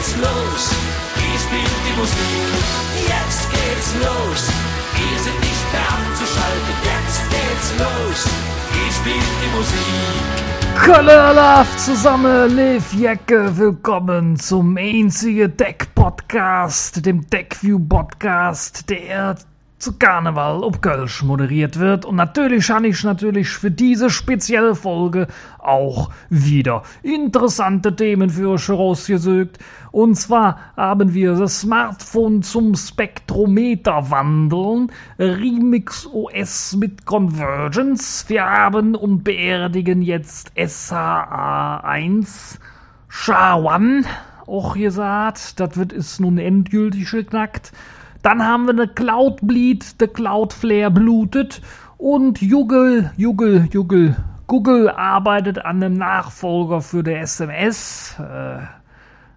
geht's los. Ich spiel die Musik. Jetzt geht's los. Wir sind nicht mehr abzuschalten. Jetzt geht's los. Ich spiel die Musik. Kollerlauf zusammen, Liv Jacke, willkommen zum einzigen Deck-Podcast, dem Deckview-Podcast, der zu Karneval ob Kölsch moderiert wird. Und natürlich habe ich natürlich für diese spezielle Folge auch wieder interessante Themen für euch herausgesucht. Und zwar haben wir das Smartphone zum Spektrometer wandeln, Remix OS mit Convergence. Wir haben und beerdigen jetzt SHA1 SHA-1 auch gesagt. Das wird ist nun endgültig geknackt. Dann haben wir eine Cloud-Bleed, der Cloudflare blutet und Juggle, Juggle, Juggle, Google arbeitet an einem Nachfolger für der SMS. Äh,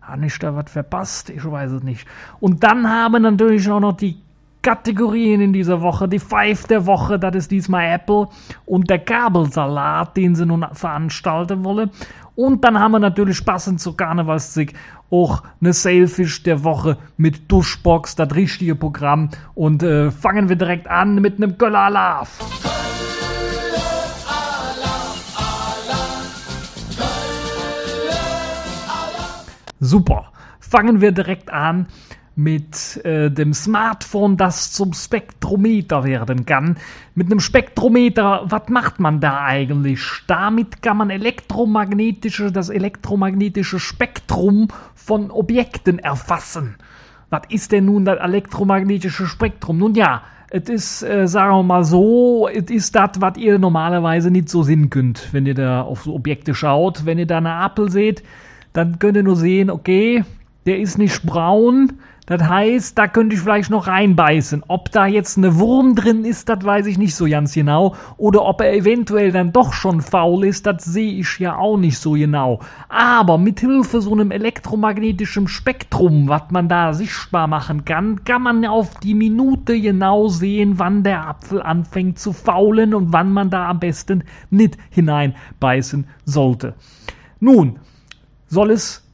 habe ich da was verpasst? Ich weiß es nicht. Und dann haben natürlich auch noch die Kategorien in dieser Woche. Die Five der Woche, das ist diesmal Apple. Und der Kabelsalat, den sie nun veranstalten wollen. Und dann haben wir natürlich passend zu Karnevalszig auch eine Sailfish der Woche mit Duschbox, das richtige Programm. Und äh, fangen wir direkt an mit einem Göller Alarv. Super. Fangen wir direkt an mit äh, dem Smartphone, das zum Spektrometer werden kann. Mit einem Spektrometer, was macht man da eigentlich? Damit kann man elektromagnetische, das elektromagnetische Spektrum von Objekten erfassen. Was ist denn nun das elektromagnetische Spektrum? Nun ja, es ist, äh, sagen wir mal so, es ist das, was ihr normalerweise nicht so sehen könnt, wenn ihr da auf so Objekte schaut. Wenn ihr da eine Apfel seht, dann könnt ihr nur sehen, okay, der ist nicht braun, das heißt, da könnte ich vielleicht noch reinbeißen. Ob da jetzt eine Wurm drin ist, das weiß ich nicht so ganz genau. Oder ob er eventuell dann doch schon faul ist, das sehe ich ja auch nicht so genau. Aber mit Hilfe so einem elektromagnetischen Spektrum, was man da sichtbar machen kann, kann man auf die Minute genau sehen, wann der Apfel anfängt zu faulen und wann man da am besten nicht hineinbeißen sollte. Nun, soll es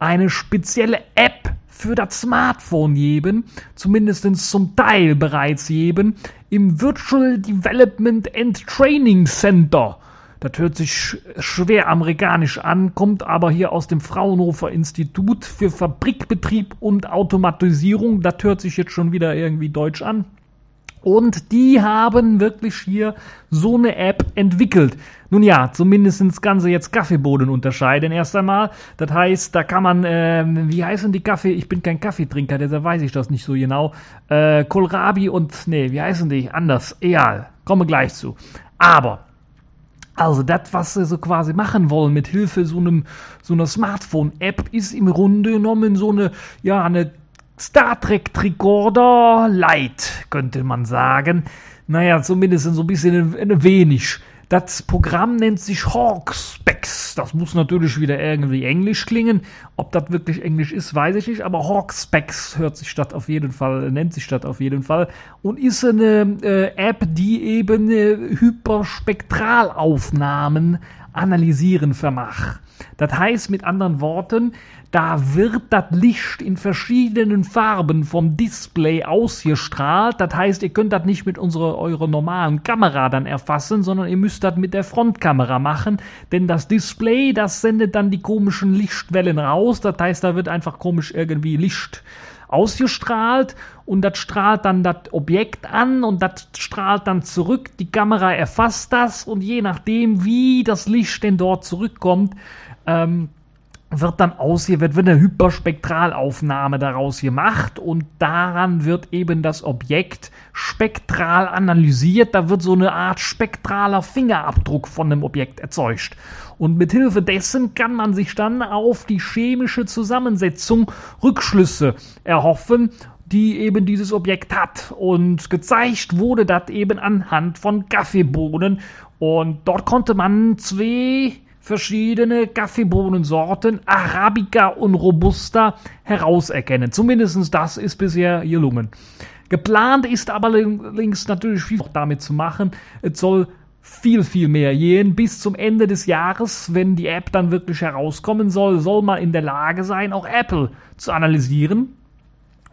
eine spezielle App für das Smartphone geben, zumindest zum Teil bereits geben, im Virtual Development and Training Center. Das hört sich schwer amerikanisch an, kommt aber hier aus dem Fraunhofer Institut für Fabrikbetrieb und Automatisierung. Das hört sich jetzt schon wieder irgendwie deutsch an. Und die haben wirklich hier so eine App entwickelt. Nun ja, zumindest das Ganze jetzt Kaffeebohnen unterscheiden erst einmal. Das heißt, da kann man, äh, wie heißen die Kaffee? Ich bin kein Kaffeetrinker, deshalb weiß ich das nicht so genau. Äh, Kohlrabi und, nee, wie heißen die? Anders. Egal. Komme gleich zu. Aber, also das, was sie so quasi machen wollen mit Hilfe so so einer Smartphone-App, ist im Grunde genommen so eine ja eine Star Trek Tricorder Light, könnte man sagen. Naja, zumindest so ein bisschen ein wenig. Das Programm nennt sich Hawkspecs. Das muss natürlich wieder irgendwie Englisch klingen. Ob das wirklich Englisch ist, weiß ich nicht. Aber Hawkspecs hört sich das auf jeden Fall, nennt sich das auf jeden Fall. Und ist eine äh, App, die eben äh, Hyperspektralaufnahmen analysieren vermag. Das heißt mit anderen Worten, da wird das Licht in verschiedenen Farben vom Display ausgestrahlt. Das heißt, ihr könnt das nicht mit unserer eurer normalen Kamera dann erfassen, sondern ihr müsst das mit der Frontkamera machen, denn das Display, das sendet dann die komischen Lichtwellen raus. Das heißt, da wird einfach komisch irgendwie Licht ausgestrahlt und das strahlt dann das Objekt an und das strahlt dann zurück. Die Kamera erfasst das und je nachdem, wie das Licht denn dort zurückkommt, ähm, wird dann ausgewählt, wird eine Hyperspektralaufnahme daraus gemacht und daran wird eben das Objekt spektral analysiert. Da wird so eine Art spektraler Fingerabdruck von dem Objekt erzeugt. Und mit Hilfe dessen kann man sich dann auf die chemische Zusammensetzung Rückschlüsse erhoffen die eben dieses Objekt hat. Und gezeigt wurde das eben anhand von Kaffeebohnen. Und dort konnte man zwei verschiedene Kaffeebohnensorten, Arabica und Robusta, herauserkennen. Zumindest das ist bisher gelungen. Geplant ist aber links natürlich viel damit zu machen. Es soll viel, viel mehr gehen. Bis zum Ende des Jahres, wenn die App dann wirklich herauskommen soll, soll man in der Lage sein, auch Apple zu analysieren,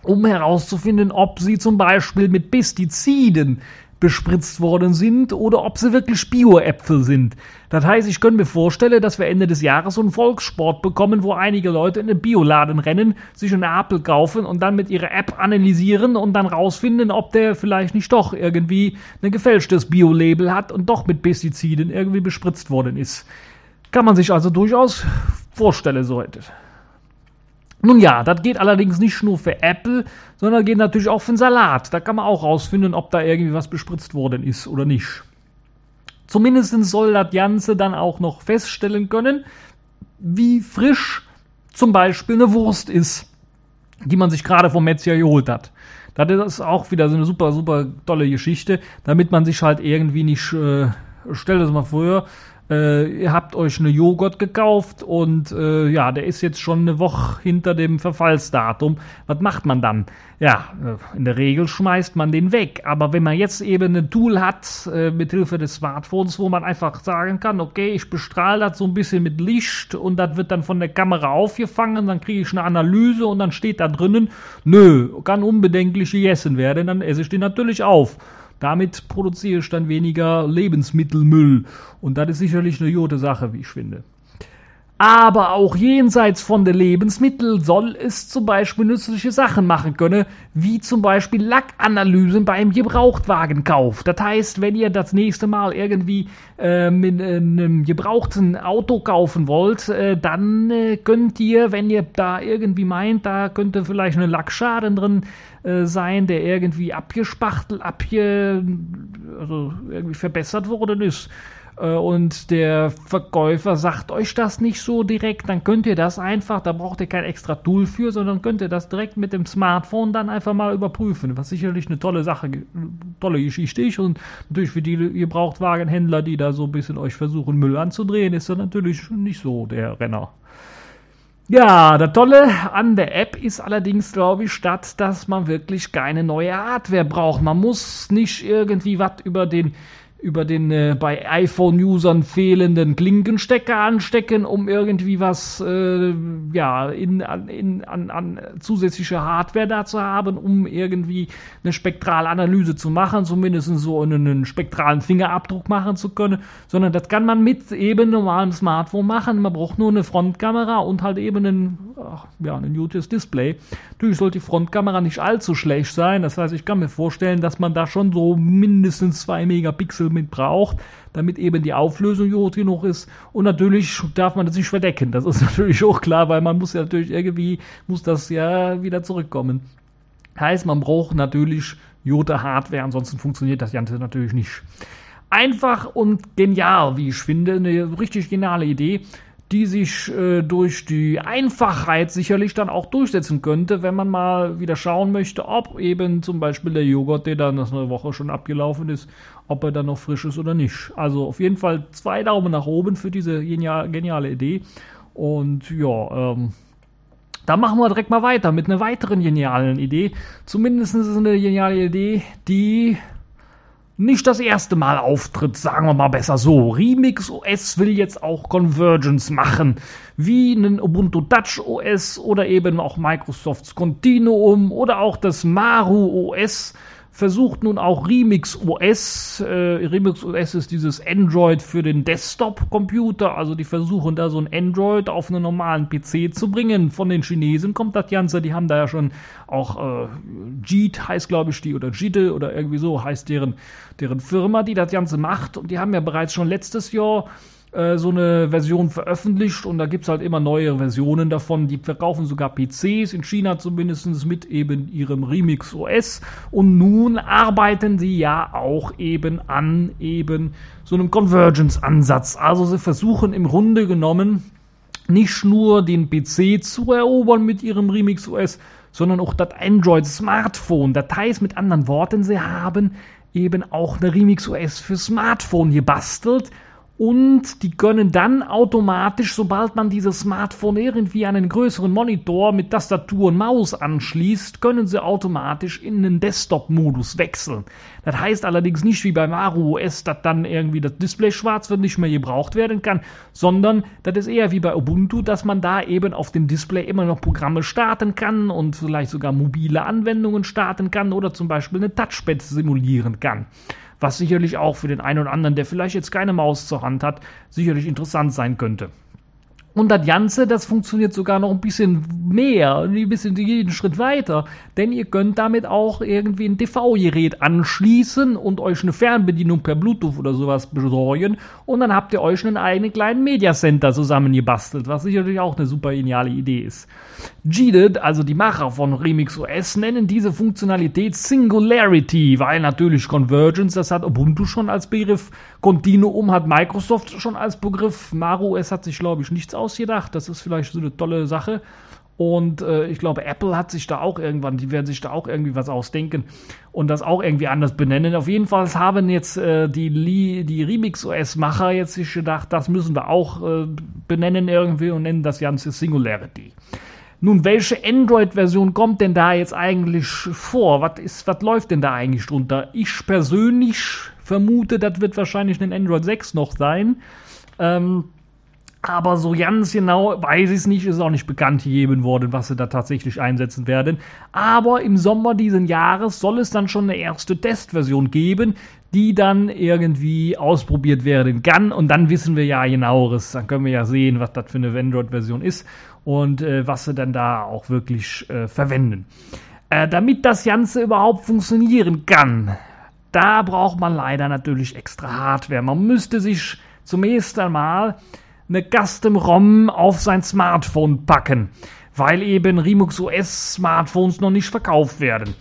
um herauszufinden, ob sie zum Beispiel mit Pestiziden bespritzt worden sind oder ob sie wirklich Bio-Äpfel sind. Das heißt, ich könnte mir vorstellen, dass wir Ende des Jahres so einen Volkssport bekommen, wo einige Leute in den Bioladen rennen, sich einen Apfel kaufen und dann mit ihrer App analysieren und dann rausfinden, ob der vielleicht nicht doch irgendwie ein gefälschtes Bio-Label hat und doch mit Pestiziden irgendwie bespritzt worden ist. Kann man sich also durchaus vorstellen, so etwas. Nun ja, das geht allerdings nicht nur für Apple, sondern geht natürlich auch für den Salat. Da kann man auch rausfinden, ob da irgendwie was bespritzt worden ist oder nicht. Zumindest soll das Ganze dann auch noch feststellen können, wie frisch zum Beispiel eine Wurst ist, die man sich gerade vom Metzger geholt hat. Das ist auch wieder so eine super, super tolle Geschichte, damit man sich halt irgendwie nicht, äh, stell das mal vor, äh, ihr habt euch eine Joghurt gekauft und äh, ja, der ist jetzt schon eine Woche hinter dem Verfallsdatum. Was macht man dann? Ja, äh, in der Regel schmeißt man den weg. Aber wenn man jetzt eben ein Tool hat, äh, mit Hilfe des Smartphones, wo man einfach sagen kann, okay, ich bestrahle das so ein bisschen mit Licht und das wird dann von der Kamera aufgefangen, dann kriege ich eine Analyse und dann steht da drinnen, nö, kann unbedenklich gegessen werden, dann esse ich den natürlich auf. Damit produziere ich dann weniger Lebensmittelmüll. Und das ist sicherlich eine gute Sache, wie ich finde. Aber auch jenseits von den Lebensmitteln soll es zum Beispiel nützliche Sachen machen können, wie zum Beispiel Lackanalysen beim Gebrauchtwagenkauf. Das heißt, wenn ihr das nächste Mal irgendwie äh, mit einem gebrauchten Auto kaufen wollt, äh, dann äh, könnt ihr, wenn ihr da irgendwie meint, da könnte vielleicht eine Lackschaden drin äh, sein, der irgendwie abgespachtelt, abge, also irgendwie verbessert worden ist und der Verkäufer sagt euch das nicht so direkt, dann könnt ihr das einfach, da braucht ihr kein extra Tool für, sondern könnt ihr das direkt mit dem Smartphone dann einfach mal überprüfen, was sicherlich eine tolle Sache, tolle Geschichte ist und natürlich für die Gebrauchtwagenhändler, die da so ein bisschen euch versuchen Müll anzudrehen, ist das natürlich nicht so der Renner. Ja, der Tolle an der App ist allerdings, glaube ich, statt, dass man wirklich keine neue Hardware braucht. Man muss nicht irgendwie was über den über den äh, bei iPhone-Usern fehlenden Klinkenstecker anstecken, um irgendwie was äh, ja, in, in, an, an zusätzliche Hardware da zu haben, um irgendwie eine Spektralanalyse zu machen, zumindest so einen, einen spektralen Fingerabdruck machen zu können, sondern das kann man mit eben normalem Smartphone machen. Man braucht nur eine Frontkamera und halt eben ein, ach, ja, ein gutes Display. Natürlich sollte die Frontkamera nicht allzu schlecht sein. Das heißt, ich kann mir vorstellen, dass man da schon so mindestens zwei Megapixel mit braucht, damit eben die Auflösung gut genug ist. Und natürlich darf man das nicht verdecken. Das ist natürlich auch klar, weil man muss ja natürlich irgendwie, muss das ja wieder zurückkommen. Heißt, man braucht natürlich gute Hardware, ansonsten funktioniert das Ganze natürlich nicht. Einfach und genial, wie ich finde, eine richtig geniale Idee die sich äh, durch die Einfachheit sicherlich dann auch durchsetzen könnte, wenn man mal wieder schauen möchte, ob eben zum Beispiel der Joghurt, der dann nach einer Woche schon abgelaufen ist, ob er dann noch frisch ist oder nicht. Also auf jeden Fall zwei Daumen nach oben für diese genial, geniale Idee. Und ja, ähm, da machen wir direkt mal weiter mit einer weiteren genialen Idee. Zumindest ist es eine geniale Idee, die nicht das erste Mal auftritt, sagen wir mal besser so. Remix OS will jetzt auch Convergence machen, wie einen Ubuntu Touch OS oder eben auch Microsofts Continuum oder auch das Maru OS versucht nun auch Remix OS. Äh, Remix OS ist dieses Android für den Desktop-Computer. Also die versuchen da so ein Android auf einen normalen PC zu bringen. Von den Chinesen kommt das Ganze. Die haben da ja schon auch äh, Jeet heißt glaube ich die oder Jite oder irgendwie so heißt deren, deren Firma, die das Ganze macht. Und die haben ja bereits schon letztes Jahr äh, so eine Version veröffentlicht und da gibt es halt immer neue Versionen davon. Die verkaufen sogar PCs, in China zumindest mit eben ihrem Remix OS. Und nun arbeiten sie ja auch eben an eben so einem Convergence-Ansatz. Also sie versuchen im Grunde genommen nicht nur den PC zu erobern mit ihrem Remix OS, sondern auch das Android-Smartphone. Das heißt mit anderen Worten, sie haben eben auch eine Remix OS für Smartphone gebastelt und die können dann automatisch, sobald man dieses Smartphone irgendwie an einen größeren Monitor mit Tastatur und Maus anschließt, können sie automatisch in den Desktop-Modus wechseln. Das heißt allerdings nicht wie bei Maru OS, dass dann irgendwie das Display schwarz wird, nicht mehr gebraucht werden kann, sondern das ist eher wie bei Ubuntu, dass man da eben auf dem Display immer noch Programme starten kann und vielleicht sogar mobile Anwendungen starten kann oder zum Beispiel eine Touchpad simulieren kann was sicherlich auch für den einen oder anderen, der vielleicht jetzt keine Maus zur Hand hat, sicherlich interessant sein könnte. Und das Ganze, das funktioniert sogar noch ein bisschen mehr, ein bisschen jeden Schritt weiter, denn ihr könnt damit auch irgendwie ein TV-Gerät anschließen und euch eine Fernbedienung per Bluetooth oder sowas besorgen. Und dann habt ihr euch einen eigenen kleinen Media Center zusammengebastelt, was sicherlich auch eine super geniale Idee ist. Jeeded, also die Macher von Remix OS, nennen diese Funktionalität Singularity, weil natürlich Convergence, das hat Ubuntu schon als Begriff, Continuum hat Microsoft schon als Begriff, Maru OS hat sich glaube ich nichts ausgedacht. Das ist vielleicht so eine tolle Sache. Und äh, ich glaube, Apple hat sich da auch irgendwann, die werden sich da auch irgendwie was ausdenken und das auch irgendwie anders benennen. Auf jeden Fall haben jetzt äh, die, die Remix-OS-Macher jetzt sich gedacht, das müssen wir auch äh, benennen irgendwie und nennen das Ganze Singularity. Nun, welche Android-Version kommt denn da jetzt eigentlich vor? Was, ist, was läuft denn da eigentlich drunter? Ich persönlich vermute, das wird wahrscheinlich ein Android 6 noch sein. Ähm, aber so ganz genau weiß ich es nicht, ist auch nicht bekannt gegeben worden, was sie da tatsächlich einsetzen werden. Aber im Sommer diesen Jahres soll es dann schon eine erste Testversion geben, die dann irgendwie ausprobiert werden kann. Und dann wissen wir ja genaueres. Dann können wir ja sehen, was das für eine Android-Version ist und äh, was sie dann da auch wirklich äh, verwenden. Äh, damit das Ganze überhaupt funktionieren kann, da braucht man leider natürlich extra Hardware. Man müsste sich zunächst einmal eine Custom-ROM auf sein Smartphone packen, weil eben Remux OS Smartphones noch nicht verkauft werden.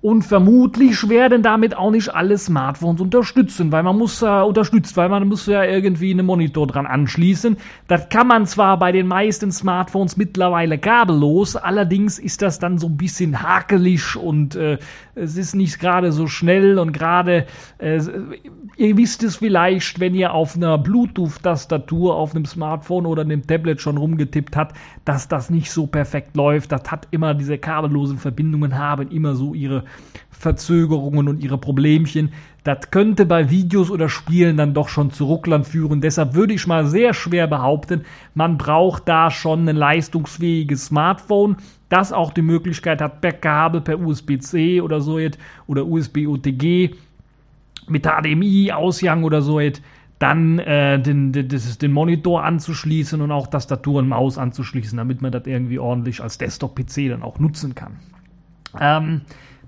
Und vermutlich werden damit auch nicht alle Smartphones unterstützen, weil man muss äh, unterstützt, weil man muss ja irgendwie einen Monitor dran anschließen. Das kann man zwar bei den meisten Smartphones mittlerweile kabellos, allerdings ist das dann so ein bisschen hakelig und äh, es ist nicht gerade so schnell und gerade äh, ihr wisst es vielleicht, wenn ihr auf einer Bluetooth-Tastatur auf einem Smartphone oder einem Tablet schon rumgetippt habt, dass das nicht so perfekt läuft. Das hat immer diese kabellosen Verbindungen haben immer so ihre Verzögerungen und ihre Problemchen. Das könnte bei Videos oder Spielen dann doch schon zu Rucklern führen. Deshalb würde ich mal sehr schwer behaupten, man braucht da schon ein leistungsfähiges Smartphone, das auch die Möglichkeit hat, per Kabel, per USB-C oder so oder USB-OTG mit HDMI-Ausgang oder so dann äh, den, den, den Monitor anzuschließen und auch Tastatur und Maus anzuschließen, damit man das irgendwie ordentlich als Desktop-PC dann auch nutzen kann. Ähm,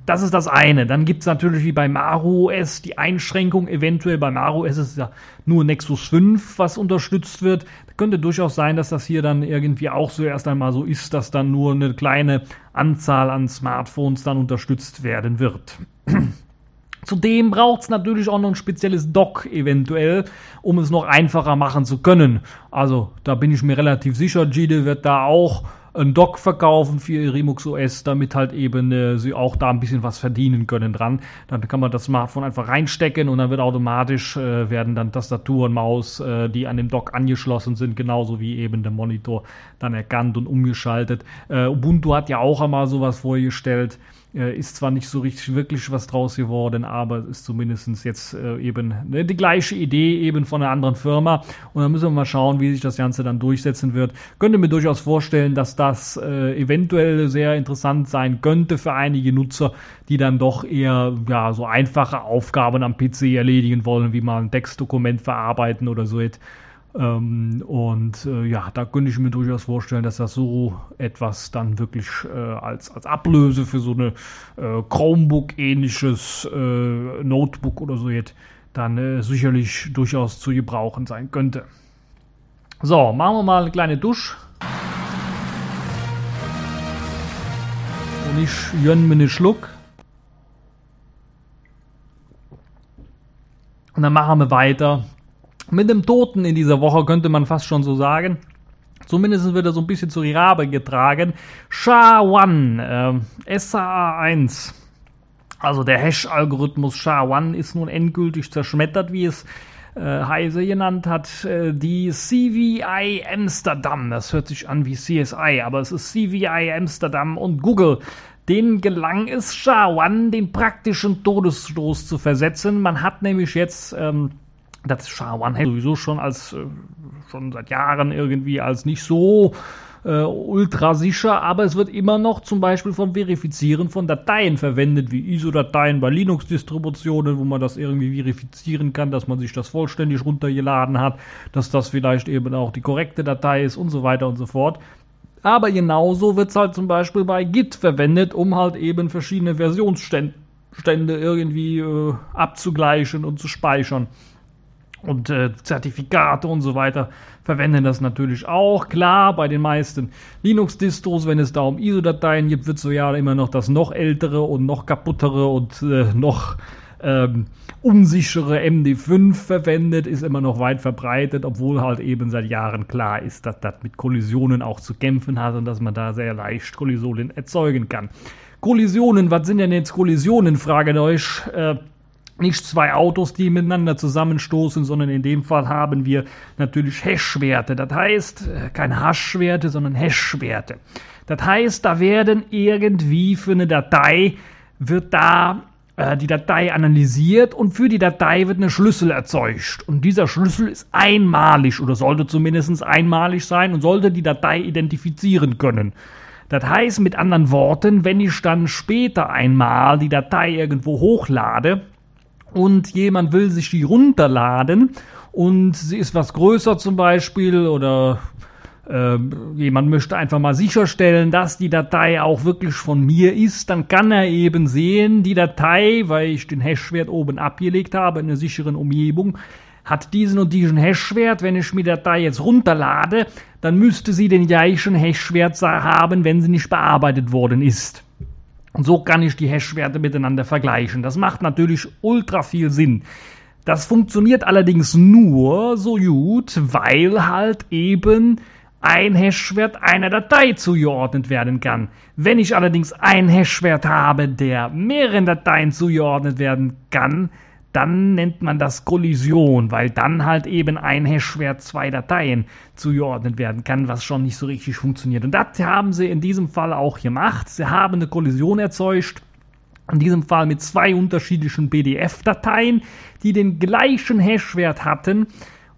das ist das eine. Dann gibt es natürlich wie bei Maru OS die Einschränkung, eventuell bei Maru OS ist ja nur Nexus 5, was unterstützt wird. Könnte durchaus sein, dass das hier dann irgendwie auch so erst einmal so ist, dass dann nur eine kleine Anzahl an Smartphones dann unterstützt werden wird. Zudem braucht es natürlich auch noch ein spezielles Dock eventuell, um es noch einfacher machen zu können. Also da bin ich mir relativ sicher, Gide wird da auch ein Dock verkaufen für Remux OS, damit halt eben äh, sie auch da ein bisschen was verdienen können dran. Dann kann man das Smartphone einfach reinstecken und dann wird automatisch äh, werden dann Tastatur und Maus, äh, die an dem Dock angeschlossen sind, genauso wie eben der Monitor dann erkannt und umgeschaltet. Äh, Ubuntu hat ja auch einmal sowas vorgestellt. Äh, ist zwar nicht so richtig wirklich was draus geworden, aber ist zumindest jetzt äh, eben ne, die gleiche Idee eben von einer anderen Firma. Und dann müssen wir mal schauen, wie sich das Ganze dann durchsetzen wird. Könnte mir durchaus vorstellen, dass das äh, eventuell sehr interessant sein könnte für einige Nutzer, die dann doch eher ja, so einfache Aufgaben am PC erledigen wollen, wie mal ein Textdokument verarbeiten oder so etwas ähm, und äh, ja, da könnte ich mir durchaus vorstellen, dass das so etwas dann wirklich äh, als, als Ablöse für so eine äh, Chromebook-ähnliches äh, Notebook oder so jetzt dann äh, sicherlich durchaus zu gebrauchen sein könnte. So, machen wir mal eine kleine Dusch. Und ich gönne mir einen Schluck. Und dann machen wir weiter mit dem Toten in dieser Woche könnte man fast schon so sagen. Zumindest wird er so ein bisschen zu Rabe getragen. SHA-1, äh, SHA-1. Also der Hash-Algorithmus SHA-1 ist nun endgültig zerschmettert, wie es äh, Heise genannt hat, äh, die CVI Amsterdam. Das hört sich an wie CSI, aber es ist CVI Amsterdam und Google. Denen gelang es, Shawan den praktischen Todesstoß zu versetzen. Man hat nämlich jetzt ähm, das Shawan sowieso schon als äh, schon seit Jahren irgendwie als nicht so äh, ultra sicher, aber es wird immer noch zum Beispiel vom Verifizieren von Dateien verwendet, wie ISO-Dateien bei Linux-Distributionen, wo man das irgendwie verifizieren kann, dass man sich das vollständig runtergeladen hat, dass das vielleicht eben auch die korrekte Datei ist und so weiter und so fort. Aber genauso wird es halt zum Beispiel bei Git verwendet, um halt eben verschiedene Versionsstände irgendwie äh, abzugleichen und zu speichern und äh, Zertifikate und so weiter verwenden das natürlich auch. Klar, bei den meisten Linux-Distros, wenn es da um ISO-Dateien gibt, wird so ja immer noch das noch ältere und noch kaputtere und äh, noch ähm, unsichere MD5 verwendet, ist immer noch weit verbreitet, obwohl halt eben seit Jahren klar ist, dass das mit Kollisionen auch zu kämpfen hat und dass man da sehr leicht Kollisionen erzeugen kann. Kollisionen, was sind denn jetzt Kollisionen, fragt euch. Äh, nicht zwei Autos, die miteinander zusammenstoßen, sondern in dem Fall haben wir natürlich Hashwerte. Das heißt, äh, keine Hashwerte, sondern Hashwerte. Das heißt, da werden irgendwie für eine Datei, wird da äh, die Datei analysiert und für die Datei wird eine Schlüssel erzeugt. Und dieser Schlüssel ist einmalig oder sollte zumindest einmalig sein und sollte die Datei identifizieren können. Das heißt mit anderen Worten, wenn ich dann später einmal die Datei irgendwo hochlade, und jemand will sich die runterladen und sie ist was größer zum Beispiel oder äh, jemand möchte einfach mal sicherstellen, dass die Datei auch wirklich von mir ist, dann kann er eben sehen, die Datei, weil ich den Hashwert oben abgelegt habe in einer sicheren Umgebung, hat diesen und diesen Hashwert. Wenn ich mir die Datei jetzt runterlade, dann müsste sie den gleichen Hashwert haben, wenn sie nicht bearbeitet worden ist. Und so kann ich die Hash-Werte miteinander vergleichen. Das macht natürlich ultra viel Sinn. Das funktioniert allerdings nur so gut, weil halt eben ein Hashwert einer Datei zugeordnet werden kann. Wenn ich allerdings einen Hashwert habe, der mehreren Dateien zugeordnet werden kann, dann nennt man das Kollision, weil dann halt eben ein Hashwert zwei Dateien zugeordnet werden kann, was schon nicht so richtig funktioniert. Und das haben sie in diesem Fall auch gemacht. Sie haben eine Kollision erzeugt, in diesem Fall mit zwei unterschiedlichen PDF-Dateien, die den gleichen Hashwert hatten.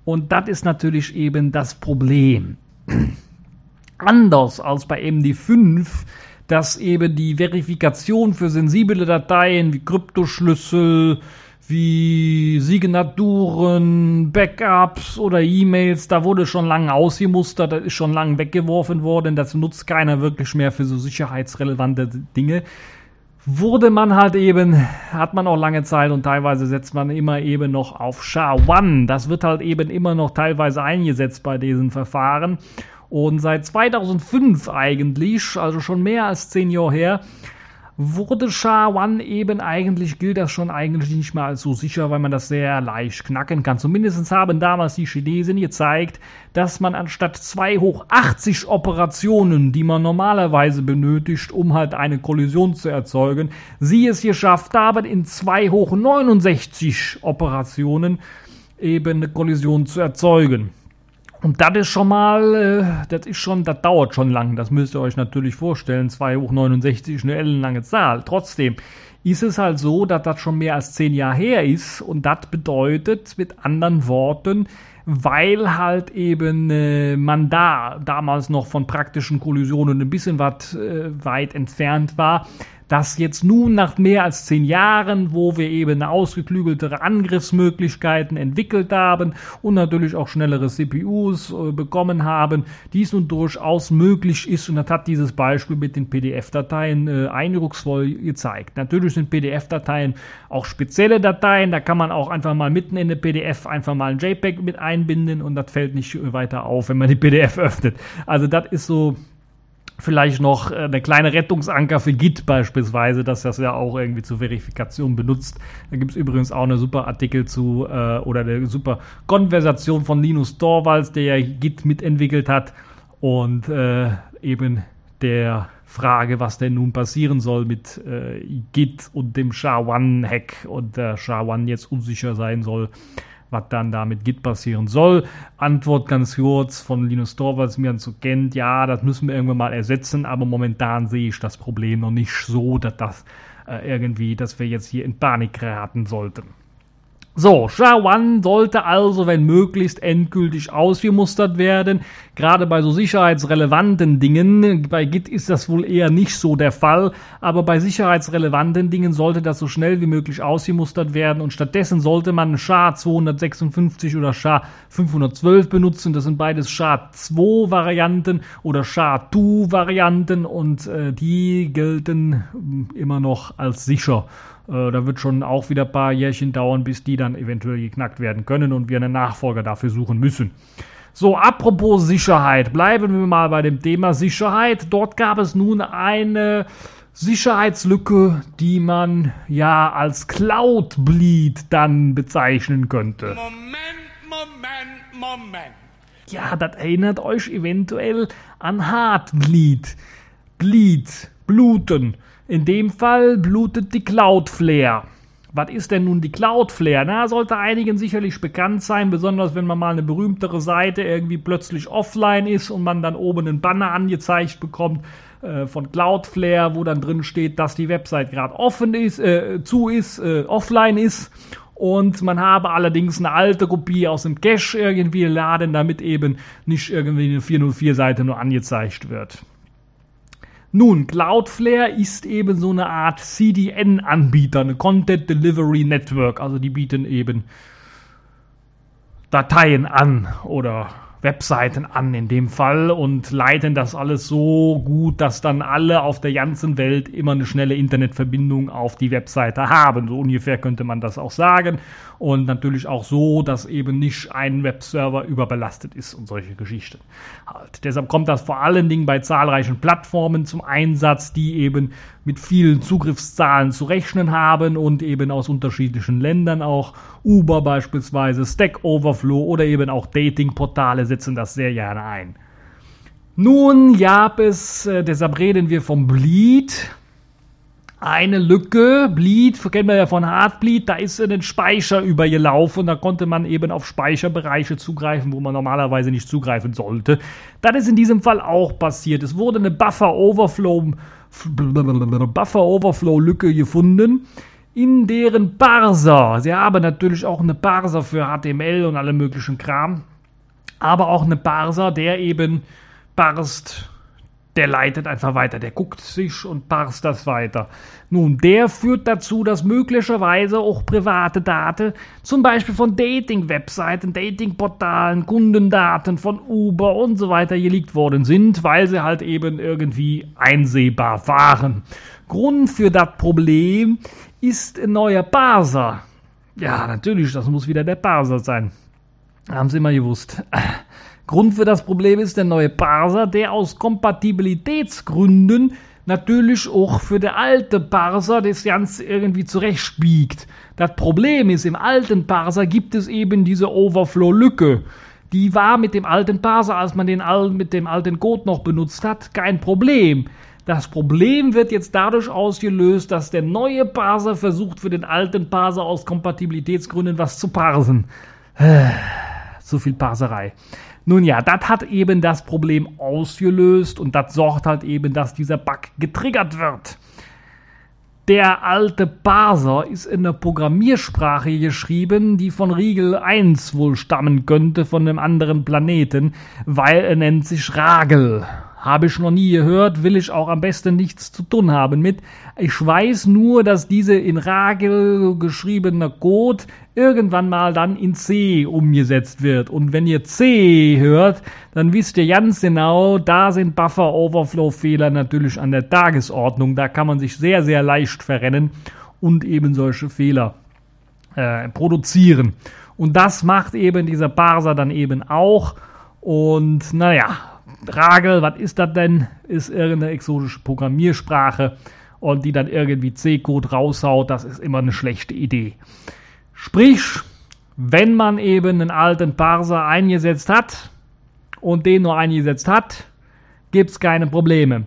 Und das ist natürlich eben das Problem. Anders als bei MD5 dass eben die Verifikation für sensible Dateien wie Kryptoschlüssel, wie Signaturen, Backups oder E-Mails, da wurde schon lange ausgemustert, das ist schon lange weggeworfen worden, das nutzt keiner wirklich mehr für so sicherheitsrelevante Dinge. Wurde man halt eben, hat man auch lange Zeit und teilweise setzt man immer eben noch auf SHA-1. Das wird halt eben immer noch teilweise eingesetzt bei diesen Verfahren. Und seit 2005 eigentlich, also schon mehr als zehn Jahre her, wurde SHA-1 eben eigentlich, gilt das schon eigentlich nicht mehr als so sicher, weil man das sehr leicht knacken kann. Zumindest haben damals die Chinesen gezeigt, dass man anstatt 2 hoch 80 Operationen, die man normalerweise benötigt, um halt eine Kollision zu erzeugen, sie es geschafft haben, in 2 hoch 69 Operationen eben eine Kollision zu erzeugen. Und das ist schon mal, äh, das ist schon, das dauert schon lang. Das müsst ihr euch natürlich vorstellen. 2 hoch 69 ist eine ellenlange Zahl. Trotzdem ist es halt so, dass das schon mehr als 10 Jahre her ist. Und das bedeutet mit anderen Worten, weil halt eben äh, man da damals noch von praktischen Kollisionen ein bisschen was äh, weit entfernt war, dass jetzt nun nach mehr als zehn Jahren, wo wir eben ausgeklügeltere Angriffsmöglichkeiten entwickelt haben und natürlich auch schnellere CPUs äh, bekommen haben, dies nun durchaus möglich ist und das hat dieses Beispiel mit den PDF-Dateien äh, eindrucksvoll gezeigt. Natürlich sind PDF-Dateien auch spezielle Dateien, da kann man auch einfach mal mitten in der PDF einfach mal ein JPEG mit einbinden und das fällt nicht weiter auf, wenn man die PDF öffnet. Also das ist so vielleicht noch äh, eine kleine Rettungsanker für Git beispielsweise, dass das ja auch irgendwie zur Verifikation benutzt. Da gibt es übrigens auch eine super Artikel zu äh, oder eine super Konversation von Linus Torvalds, der ja Git mitentwickelt hat und äh, eben der Frage, was denn nun passieren soll mit äh, Git und dem SHA-1-Hack und der SHA-1 jetzt unsicher sein soll was dann da mit Git passieren soll. Antwort ganz kurz von Linus Torvalds, mir so kennt, ja, das müssen wir irgendwann mal ersetzen, aber momentan sehe ich das Problem noch nicht so, dass das äh, irgendwie, dass wir jetzt hier in Panik geraten sollten. So, SHA-1 sollte also, wenn möglichst, endgültig ausgemustert werden. Gerade bei so sicherheitsrelevanten Dingen. Bei Git ist das wohl eher nicht so der Fall. Aber bei sicherheitsrelevanten Dingen sollte das so schnell wie möglich ausgemustert werden. Und stattdessen sollte man SHA-256 oder SHA-512 benutzen. Das sind beides SHA-2-Varianten oder SHA-2-Varianten. Und äh, die gelten immer noch als sicher. Äh, da wird schon auch wieder ein paar Jährchen dauern, bis die dann eventuell geknackt werden können und wir einen Nachfolger dafür suchen müssen. So, apropos Sicherheit, bleiben wir mal bei dem Thema Sicherheit. Dort gab es nun eine Sicherheitslücke, die man ja als Cloud Bleed dann bezeichnen könnte. Moment, Moment, Moment. Ja, das erinnert euch eventuell an Heartbleed. Bleed, bluten. In dem Fall blutet die Cloudflare. Was ist denn nun die Cloudflare? Na, sollte einigen sicherlich bekannt sein, besonders wenn man mal eine berühmtere Seite irgendwie plötzlich offline ist und man dann oben einen Banner angezeigt bekommt äh, von Cloudflare, wo dann drin steht, dass die Website gerade offen ist, äh, zu ist, äh, offline ist und man habe allerdings eine alte Kopie aus dem Cache irgendwie laden, damit eben nicht irgendwie eine 404-Seite nur angezeigt wird. Nun, Cloudflare ist eben so eine Art CDN-Anbieter, eine Content Delivery Network. Also die bieten eben Dateien an oder Webseiten an in dem Fall und leiten das alles so gut, dass dann alle auf der ganzen Welt immer eine schnelle Internetverbindung auf die Webseite haben. So ungefähr könnte man das auch sagen. Und natürlich auch so, dass eben nicht ein Webserver überbelastet ist und solche Geschichten. Halt. Deshalb kommt das vor allen Dingen bei zahlreichen Plattformen zum Einsatz, die eben mit vielen Zugriffszahlen zu rechnen haben und eben aus unterschiedlichen Ländern auch. Uber beispielsweise, Stack Overflow oder eben auch Datingportale setzen das sehr gerne ein. Nun gab es, äh, deshalb reden wir vom Bleed, eine Lücke, Bleed, kennen wir ja von Heartbleed, da ist in den Speicher übergelaufen, da konnte man eben auf Speicherbereiche zugreifen, wo man normalerweise nicht zugreifen sollte. Das ist in diesem Fall auch passiert. Es wurde eine Buffer Overflow, Buffer Overflow Lücke gefunden, in deren Parser, sie haben natürlich auch eine Parser für HTML und alle möglichen Kram, aber auch eine Parser, der eben parst der leitet einfach weiter, der guckt sich und parst das weiter. Nun, der führt dazu, dass möglicherweise auch private Daten, zum Beispiel von Dating-Webseiten, Dating-Portalen, Kundendaten von Uber und so weiter geleakt worden sind, weil sie halt eben irgendwie einsehbar waren. Grund für das Problem ist ein neuer Parser. Ja, natürlich, das muss wieder der Parser sein. Haben Sie mal gewusst. Grund für das Problem ist der neue Parser, der aus Kompatibilitätsgründen natürlich auch für den alten Parser das Ganze irgendwie zurechtbiegt. Das Problem ist, im alten Parser gibt es eben diese Overflow-Lücke. Die war mit dem alten Parser, als man den mit dem alten Code noch benutzt hat, kein Problem. Das Problem wird jetzt dadurch ausgelöst, dass der neue Parser versucht, für den alten Parser aus Kompatibilitätsgründen was zu parsen. Zu viel Parserei. Nun ja, das hat eben das Problem ausgelöst und das sorgt halt eben, dass dieser Bug getriggert wird. Der alte Parser ist in der Programmiersprache geschrieben, die von Riegel 1 wohl stammen könnte, von einem anderen Planeten, weil er nennt sich Ragel. Habe ich noch nie gehört, will ich auch am besten nichts zu tun haben mit. Ich weiß nur, dass diese in Ragel geschriebene Code irgendwann mal dann in C umgesetzt wird. Und wenn ihr C hört, dann wisst ihr ganz genau, da sind Buffer Overflow Fehler natürlich an der Tagesordnung. Da kann man sich sehr, sehr leicht verrennen und eben solche Fehler äh, produzieren. Und das macht eben dieser Parser dann eben auch. Und naja, Ragel, was ist das denn? Ist irgendeine exotische Programmiersprache und die dann irgendwie C-Code raushaut, das ist immer eine schlechte Idee. Sprich, wenn man eben einen alten Parser eingesetzt hat und den nur eingesetzt hat, gibt es keine Probleme.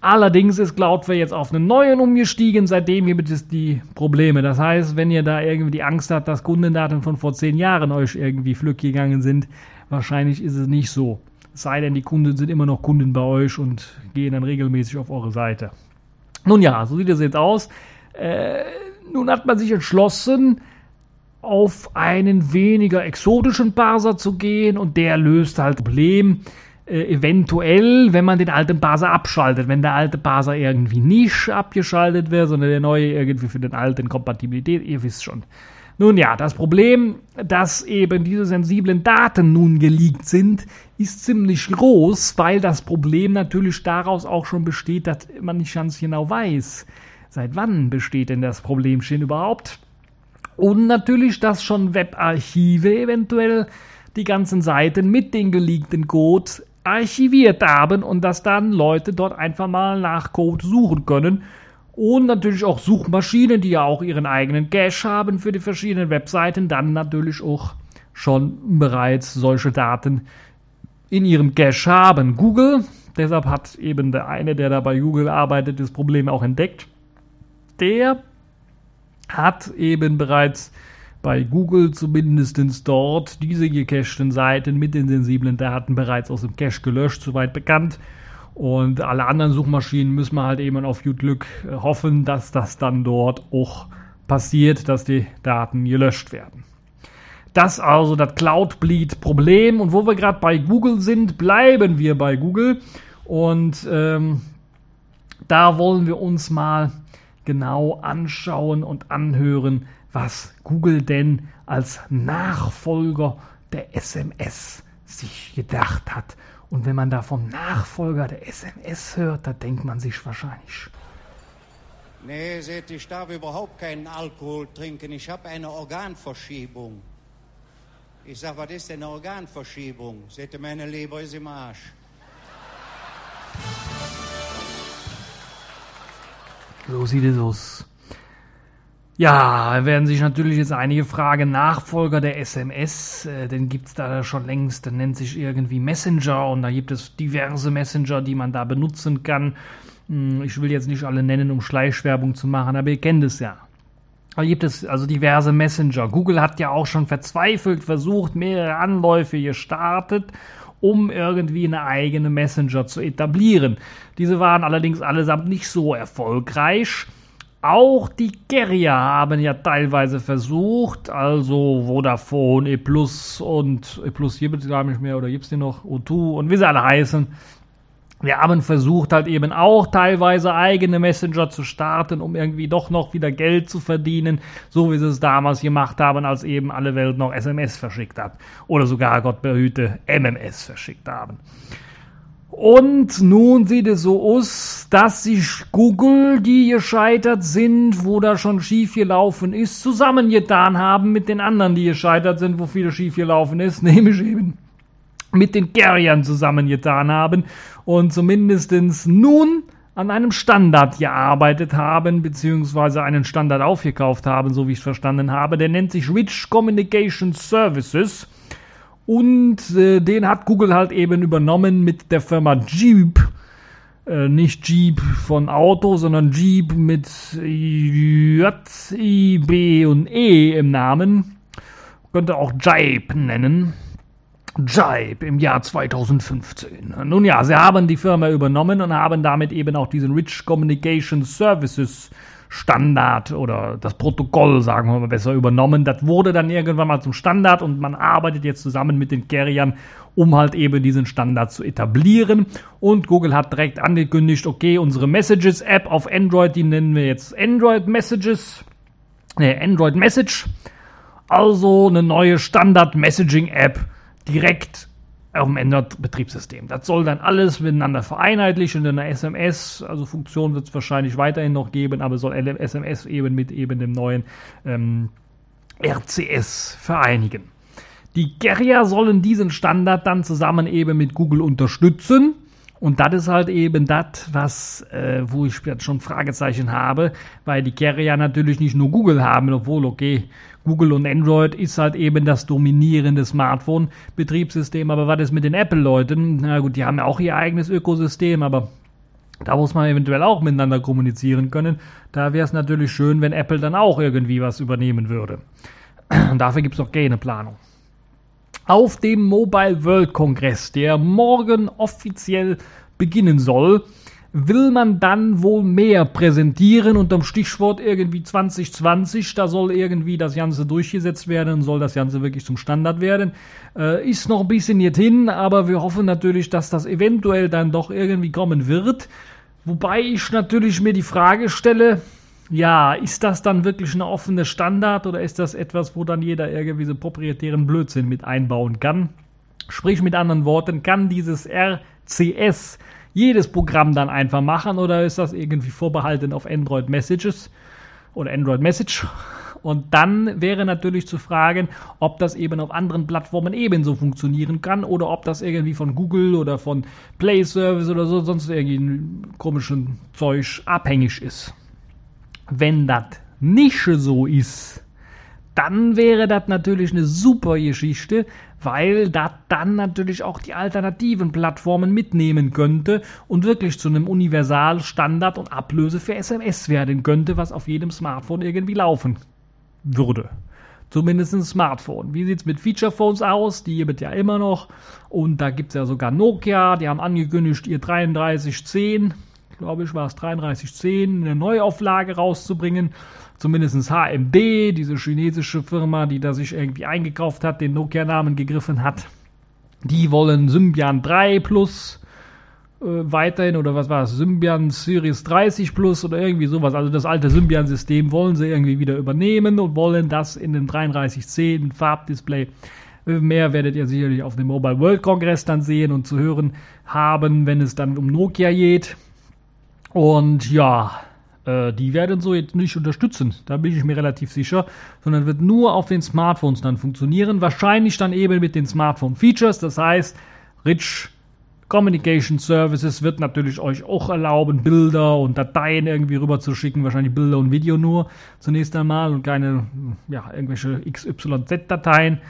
Allerdings ist Cloudflare jetzt auf einen neuen umgestiegen, seitdem gibt es die Probleme. Das heißt, wenn ihr da irgendwie die Angst habt, dass Kundendaten von vor zehn Jahren euch irgendwie flück gegangen sind, wahrscheinlich ist es nicht so. Es sei denn, die Kunden sind immer noch Kunden bei euch und gehen dann regelmäßig auf eure Seite. Nun ja, so sieht es jetzt aus. Äh, nun hat man sich entschlossen, auf einen weniger exotischen Parser zu gehen und der löst halt das Problem äh, eventuell, wenn man den alten Parser abschaltet. Wenn der alte Parser irgendwie nicht abgeschaltet wird, sondern der neue irgendwie für den alten Kompatibilität, ihr wisst schon. Nun ja, das Problem, dass eben diese sensiblen Daten nun geleakt sind, ist ziemlich groß, weil das Problem natürlich daraus auch schon besteht, dass man nicht ganz genau weiß, seit wann besteht denn das Problemchen überhaupt. Und natürlich, dass schon Webarchive eventuell die ganzen Seiten mit den geleakten Code archiviert haben und dass dann Leute dort einfach mal nach Code suchen können. Und natürlich auch Suchmaschinen, die ja auch ihren eigenen Cache haben für die verschiedenen Webseiten, dann natürlich auch schon bereits solche Daten in ihrem Cache haben. Google, deshalb hat eben der eine, der da bei Google arbeitet, das Problem auch entdeckt. Der hat eben bereits bei Google zumindest dort diese gecachten Seiten mit den sensiblen Daten bereits aus dem Cache gelöscht, soweit bekannt. Und alle anderen Suchmaschinen müssen wir halt eben auf gut Glück äh, hoffen, dass das dann dort auch passiert, dass die Daten gelöscht werden. Das also das Cloud-Bleed-Problem. Und wo wir gerade bei Google sind, bleiben wir bei Google. Und ähm, da wollen wir uns mal genau anschauen und anhören, was Google denn als Nachfolger der SMS sich gedacht hat. Und wenn man da vom Nachfolger der SMS hört, da denkt man sich wahrscheinlich. Nee, seht, ich darf überhaupt keinen Alkohol trinken. Ich habe eine Organverschiebung. Ich sag, was ist denn eine Organverschiebung? Seht meine Leber ist im Arsch. So sieht es aus. Ja, werden sich natürlich jetzt einige fragen, Nachfolger der SMS, äh, den gibt es da schon längst, der nennt sich irgendwie Messenger und da gibt es diverse Messenger, die man da benutzen kann. Hm, ich will jetzt nicht alle nennen, um Schleichwerbung zu machen, aber ihr kennt es ja. Da gibt es also diverse Messenger. Google hat ja auch schon verzweifelt versucht, mehrere Anläufe gestartet, um irgendwie eine eigene Messenger zu etablieren. Diese waren allerdings allesamt nicht so erfolgreich. Auch die Carrier haben ja teilweise versucht, also Vodafone, E Plus und E Plus gibt es gar nicht mehr oder gibt es die noch, O2 und wie sie alle heißen. Wir haben versucht halt eben auch teilweise eigene Messenger zu starten, um irgendwie doch noch wieder Geld zu verdienen, so wie sie es damals gemacht haben, als eben alle Welt noch SMS verschickt hat. Oder sogar, Gott behüte, MMS verschickt haben. Und nun sieht es so aus, dass sich Google, die gescheitert sind, wo da schon schief gelaufen ist, zusammengetan haben mit den anderen, die gescheitert sind, wo viel schief gelaufen ist, nämlich eben mit den Carriern zusammengetan haben und zumindestens nun an einem Standard gearbeitet haben, beziehungsweise einen Standard aufgekauft haben, so wie ich es verstanden habe. Der nennt sich Rich Communication Services. Und äh, den hat Google halt eben übernommen mit der Firma Jeep. Äh, nicht Jeep von Auto, sondern Jeep mit J, I, B und E im Namen. Könnte auch Jeep nennen. Jibe im Jahr 2015. Nun ja, sie haben die Firma übernommen und haben damit eben auch diesen Rich Communication Services Standard oder das Protokoll, sagen wir mal besser, übernommen. Das wurde dann irgendwann mal zum Standard und man arbeitet jetzt zusammen mit den Carriern, um halt eben diesen Standard zu etablieren. Und Google hat direkt angekündigt, okay, unsere Messages-App auf Android, die nennen wir jetzt Android Messages, ne, Android Message. Also eine neue Standard-Messaging-App direkt auf dem Android-Betriebssystem. Das soll dann alles miteinander vereinheitlichen. In der SMS, also Funktion wird es wahrscheinlich weiterhin noch geben, aber soll SMS eben mit eben dem neuen ähm, RCS vereinigen. Die Carrier sollen diesen Standard dann zusammen eben mit Google unterstützen. Und das ist halt eben das, was, äh, wo ich jetzt schon Fragezeichen habe, weil die Carrier natürlich nicht nur Google haben, obwohl, okay, Google und Android ist halt eben das dominierende Smartphone-Betriebssystem. Aber was ist mit den Apple-Leuten? Na gut, die haben ja auch ihr eigenes Ökosystem, aber Da muss man eventuell auch miteinander kommunizieren können. Da wäre es natürlich schön, wenn Apple dann auch irgendwie was übernehmen würde. Und dafür gibt es noch keine Planung. Auf dem Mobile World Kongress, der morgen offiziell beginnen soll, will man dann wohl mehr präsentieren unterm Stichwort irgendwie 2020. Da soll irgendwie das Ganze durchgesetzt werden, soll das Ganze wirklich zum Standard werden. Äh, ist noch ein bisschen jetzt hin, aber wir hoffen natürlich, dass das eventuell dann doch irgendwie kommen wird. Wobei ich natürlich mir die Frage stelle, ja, ist das dann wirklich eine offene Standard oder ist das etwas, wo dann jeder irgendwie so proprietären Blödsinn mit einbauen kann? Sprich mit anderen Worten, kann dieses RCS jedes Programm dann einfach machen oder ist das irgendwie vorbehalten auf Android Messages oder Android Message? Und dann wäre natürlich zu fragen, ob das eben auf anderen Plattformen ebenso funktionieren kann oder ob das irgendwie von Google oder von Play Service oder so sonst irgendwie komischen Zeug abhängig ist. Wenn das nicht so ist, dann wäre das natürlich eine super Geschichte, weil das dann natürlich auch die alternativen Plattformen mitnehmen könnte und wirklich zu einem Universalstandard und Ablöse für SMS werden könnte, was auf jedem Smartphone irgendwie laufen würde. Zumindest ein Smartphone. Wie sieht es mit Feature Phones aus? Die gibt ja immer noch. Und da gibt es ja sogar Nokia, die haben angekündigt, ihr 3310, glaube ich, war es 3310, eine Neuauflage rauszubringen zumindest HMD, diese chinesische Firma, die da sich irgendwie eingekauft hat, den Nokia-Namen gegriffen hat, die wollen Symbian 3 Plus äh, weiterhin oder was war es, Symbian Series 30 Plus oder irgendwie sowas. Also das alte Symbian-System wollen sie irgendwie wieder übernehmen und wollen das in dem 3310 Farbdisplay. Äh, mehr werdet ihr sicherlich auf dem Mobile World Congress dann sehen und zu hören haben, wenn es dann um Nokia geht. Und ja, äh, die werden so jetzt nicht unterstützen, da bin ich mir relativ sicher, sondern wird nur auf den Smartphones dann funktionieren. Wahrscheinlich dann eben mit den Smartphone-Features, das heißt, Rich Communication Services wird natürlich euch auch erlauben, Bilder und Dateien irgendwie rüber zu schicken, wahrscheinlich Bilder und Video nur zunächst einmal und keine ja, irgendwelche XYZ-Dateien.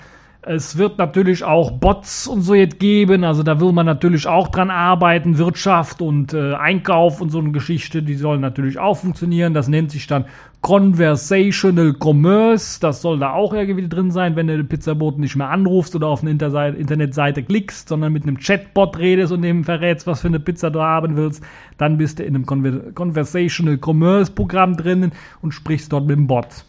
Es wird natürlich auch Bots und so jetzt geben, also da will man natürlich auch dran arbeiten. Wirtschaft und äh, Einkauf und so eine Geschichte, die sollen natürlich auch funktionieren. Das nennt sich dann Conversational Commerce. Das soll da auch irgendwie drin sein, wenn du den Pizzaboten nicht mehr anrufst oder auf eine Internetseite klickst, sondern mit einem Chatbot redest und dem verrätst, was für eine Pizza du haben willst. Dann bist du in einem Conversational Commerce Programm drinnen und sprichst dort mit dem Bot.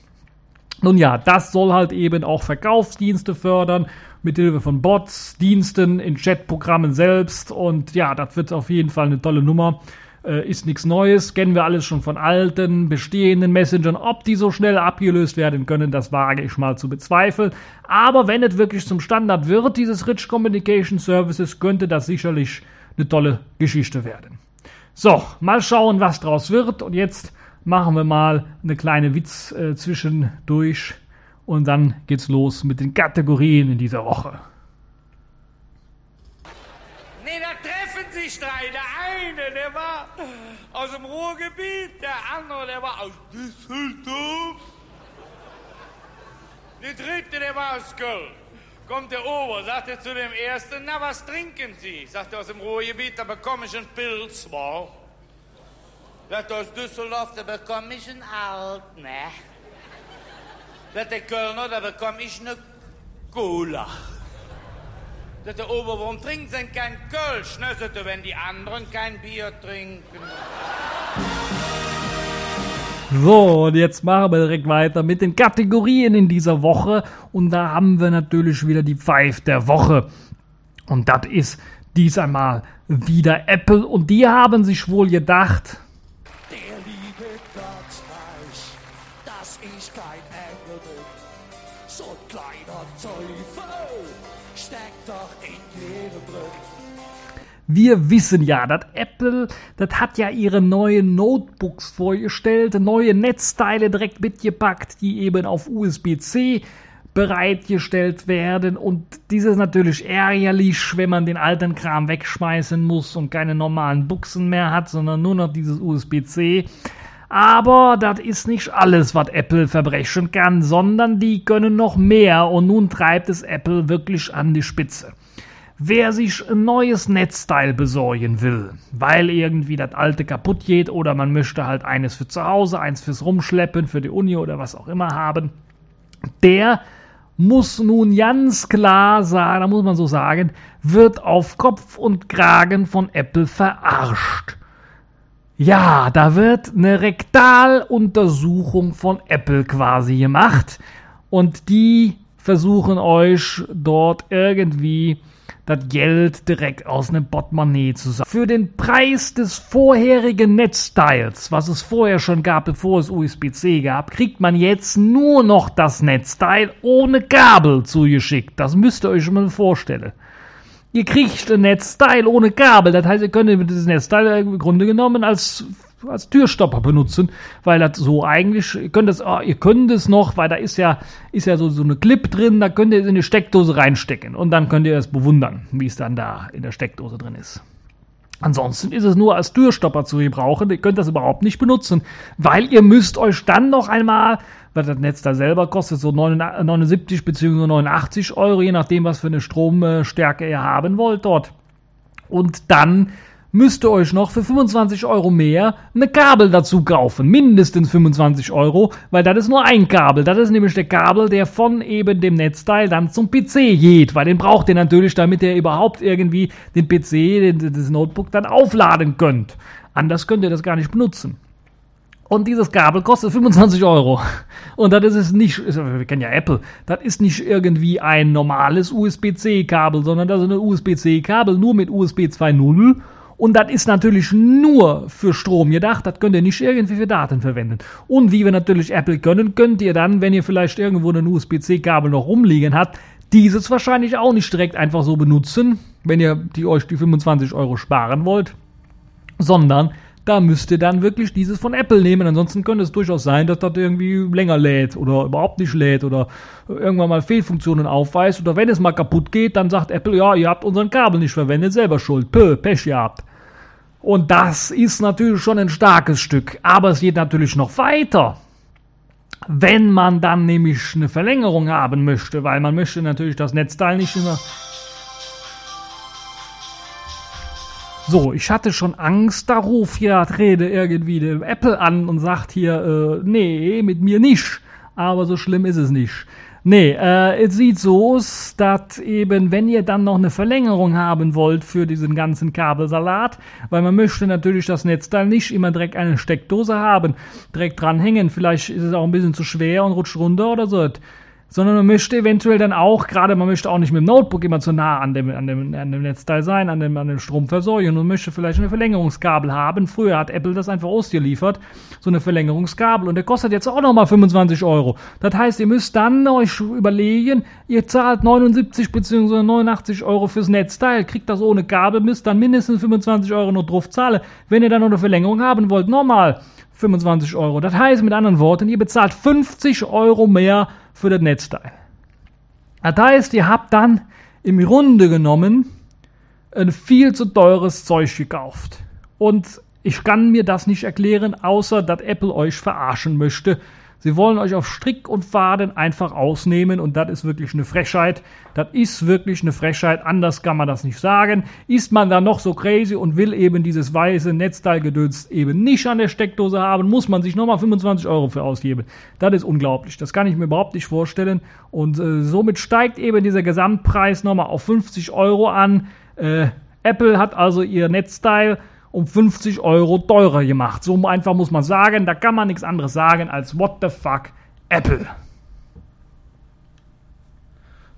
Nun ja, das soll halt eben auch Verkaufsdienste fördern, mit Hilfe von Bots, Diensten in Chatprogrammen selbst. Und ja, das wird auf jeden Fall eine tolle Nummer. Äh, ist nichts Neues, kennen wir alles schon von alten, bestehenden Messengern. Ob die so schnell abgelöst werden können, das wage ich mal zu bezweifeln. Aber wenn es wirklich zum Standard wird, dieses Rich Communication Services, könnte das sicherlich eine tolle Geschichte werden. So, mal schauen, was draus wird. Und jetzt machen wir mal eine kleine Witz äh, zwischendurch und dann geht's los mit den Kategorien in dieser Woche. Nee, da treffen sich drei. Der eine, der war aus dem Ruhrgebiet, der andere, der war aus Düsseldorf. Der dritte, der war aus Köln. Kommt der Ober, sagt er zu dem ersten, na, was trinken Sie? Sagt er aus dem Ruhrgebiet, da bekomme ich einen Pilz, wow. Er aus Düsseldorf, da bekomme ich einen Alt, ne? Sagt der Kölner, da bekomme ich eine Cola. Sagt der Ober, warum trinken Sie denn kein Kölsch? Ne, er, wenn die anderen kein Bier trinken. So, und jetzt machen wir direkt weiter mit den Kategorien in dieser Woche. Und da haben wir natürlich wieder die Five der Woche. Und das ist dies einmal wieder Apple. Und die haben sich wohl gedacht, Wir wissen ja, dass Apple, das hat ja ihre neuen Notebooks vorgestellt, neue Netzteile direkt mitgepackt, die eben auf USB-C bereitgestellt werden. Und dieses ist natürlich ärgerlich, wenn man den alten Kram wegschmeißen muss und keine normalen Buchsen mehr hat, sondern nur noch dieses USB-C. Aber das ist nicht alles, was Apple verbrechen kann, sondern die können noch mehr und nun treibt es Apple wirklich an die Spitze. Wer sich ein neues Netzteil besorgen will, weil irgendwie das alte kaputt geht oder man möchte halt eines für zu Hause, eins fürs Rumschleppen, für die Uni oder was auch immer haben, der muss nun ganz klar sagen, da muss man so sagen, wird auf Kopf und Kragen von Apple verarscht. Ja, da wird eine Rektaluntersuchung von Apple quasi gemacht und die versuchen euch dort irgendwie das Geld direkt aus einem Portemonnaie zu sagen. Für den Preis des vorherigen Netzteils, was es vorher schon gab, bevor es USB-C gab, kriegt man jetzt nur noch das Netzteil ohne Kabel zugeschickt. Das müsst ihr euch schon mal vorstellen. Ihr kriegt ein Netzteil ohne Kabel. Das heißt, ihr könnt dieses Netzteil im Grunde genommen als als Türstopper benutzen, weil das so eigentlich, ihr könnt es, oh, ihr könnt es noch, weil da ist ja, ist ja so, so eine Clip drin, da könnt ihr es in die Steckdose reinstecken und dann könnt ihr es bewundern, wie es dann da in der Steckdose drin ist. Ansonsten ist es nur als Türstopper zu gebrauchen. Ihr könnt das überhaupt nicht benutzen, weil ihr müsst euch dann noch einmal, weil das Netz da selber kostet, so 79 bzw. 89 Euro, je nachdem, was für eine Stromstärke ihr haben wollt dort. Und dann müsst ihr euch noch für 25 Euro mehr eine Kabel dazu kaufen. Mindestens 25 Euro, weil das ist nur ein Kabel. Das ist nämlich der Kabel, der von eben dem Netzteil dann zum PC geht, weil den braucht ihr natürlich, damit ihr überhaupt irgendwie den PC, das Notebook dann aufladen könnt. Anders könnt ihr das gar nicht benutzen. Und dieses Kabel kostet 25 Euro. Und das ist es nicht, wir kennen ja Apple, das ist nicht irgendwie ein normales USB-C-Kabel, sondern das ist ein USB-C-Kabel nur mit USB 2.0 und das ist natürlich nur für Strom gedacht. Das könnt ihr nicht irgendwie für Daten verwenden. Und wie wir natürlich Apple können, könnt ihr dann, wenn ihr vielleicht irgendwo ein USB-C-Kabel noch rumliegen habt, dieses wahrscheinlich auch nicht direkt einfach so benutzen, wenn ihr die euch die 25 Euro sparen wollt, sondern da müsst ihr dann wirklich dieses von Apple nehmen. Ansonsten könnte es durchaus sein, dass das irgendwie länger lädt oder überhaupt nicht lädt oder irgendwann mal Fehlfunktionen aufweist. Oder wenn es mal kaputt geht, dann sagt Apple, ja, ihr habt unseren Kabel nicht verwendet, selber schuld. Pö, Pech gehabt. Und das ist natürlich schon ein starkes Stück. Aber es geht natürlich noch weiter. Wenn man dann nämlich eine Verlängerung haben möchte, weil man möchte natürlich das Netzteil nicht immer So, ich hatte schon Angst, da ruft ja Rede irgendwie dem Apple an und sagt hier, äh, nee, mit mir nicht. Aber so schlimm ist es nicht. Nee, äh, es sieht so aus, dass eben, wenn ihr dann noch eine Verlängerung haben wollt für diesen ganzen Kabelsalat, weil man möchte natürlich das Netzteil nicht immer direkt eine Steckdose haben, direkt dranhängen, vielleicht ist es auch ein bisschen zu schwer und rutscht runter oder so sondern man möchte eventuell dann auch, gerade man möchte auch nicht mit dem Notebook immer zu nah an dem, an dem, an dem Netzteil sein, an dem, an dem Strom versorgen und möchte vielleicht eine Verlängerungskabel haben. Früher hat Apple das einfach ausgeliefert, so eine Verlängerungskabel und der kostet jetzt auch nochmal 25 Euro. Das heißt, ihr müsst dann euch überlegen, ihr zahlt 79 bzw. 89 Euro fürs Netzteil, kriegt das ohne Kabel, müsst dann mindestens 25 Euro noch drauf zahlen. Wenn ihr dann noch eine Verlängerung haben wollt, nochmal 25 Euro. Das heißt mit anderen Worten, ihr bezahlt 50 Euro mehr für das Netzteil. Das heißt, ihr habt dann im Grunde genommen ein viel zu teures Zeug gekauft. Und ich kann mir das nicht erklären, außer dass Apple euch verarschen möchte Sie wollen euch auf Strick und Faden einfach ausnehmen und das ist wirklich eine Frechheit. Das ist wirklich eine Frechheit, anders kann man das nicht sagen. Ist man dann noch so crazy und will eben dieses weiße Netzteilgedöns eben nicht an der Steckdose haben, muss man sich nochmal 25 Euro für ausgeben. Das ist unglaublich. Das kann ich mir überhaupt nicht vorstellen. Und äh, somit steigt eben dieser Gesamtpreis nochmal auf 50 Euro an. Äh, Apple hat also ihr Netzteil um 50 Euro teurer gemacht. So einfach muss man sagen, da kann man nichts anderes sagen als What the fuck Apple.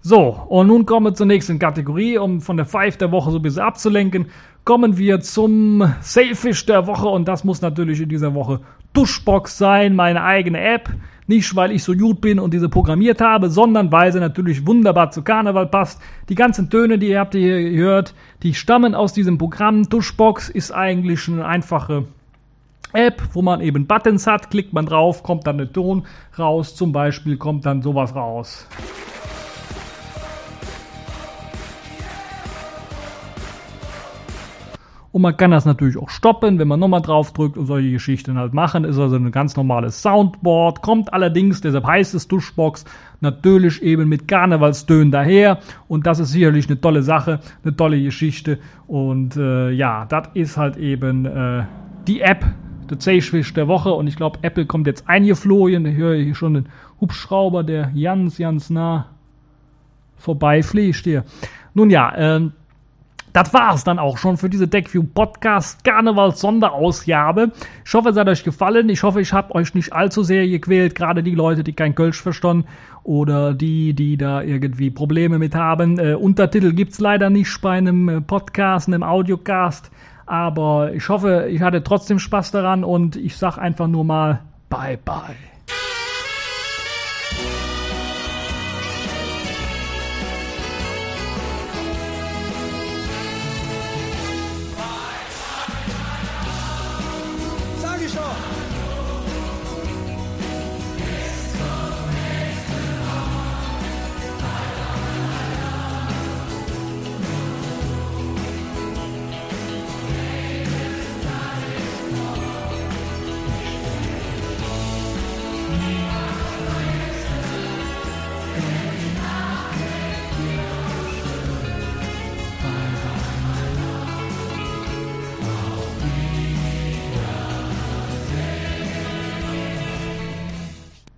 So, und nun kommen wir zur nächsten Kategorie, um von der Five der Woche so ein bisschen abzulenken. Kommen wir zum Sailfish der Woche und das muss natürlich in dieser Woche Duschbox sein, meine eigene App. Nicht, weil ich so gut bin und diese programmiert habe, sondern weil sie natürlich wunderbar zu Karneval passt. Die ganzen Töne, die ihr habt hier gehört, die stammen aus diesem Programm. Duschbox ist eigentlich eine einfache App, wo man eben Buttons hat. Klickt man drauf, kommt dann der Ton raus. Zum Beispiel kommt dann sowas raus. Und man kann das natürlich auch stoppen, wenn man nochmal drauf drückt und solche Geschichten halt machen. Ist also ein ganz normales Soundboard. Kommt allerdings, deshalb heißt es Duschbox, natürlich eben mit Karnevalstönen daher. Und das ist sicherlich eine tolle Sache, eine tolle Geschichte. Und äh, ja, das ist halt eben äh, die App, der Zeischwisch der Woche. Und ich glaube, Apple kommt jetzt eingeflogen. Ich höre hier schon den Hubschrauber, der ganz, ganz nah vorbeifliegt hier. Nun ja, äh, das war's dann auch schon für diese TechView Podcast Karnevals Sonderausgabe. Ich hoffe, es hat euch gefallen. Ich hoffe, ich habe euch nicht allzu sehr gequält, gerade die Leute, die kein Kölsch verstanden oder die, die da irgendwie Probleme mit haben. Äh, Untertitel gibt's leider nicht bei einem äh, Podcast, einem Audiocast, aber ich hoffe, ich hatte trotzdem Spaß daran und ich sag einfach nur mal bye bye.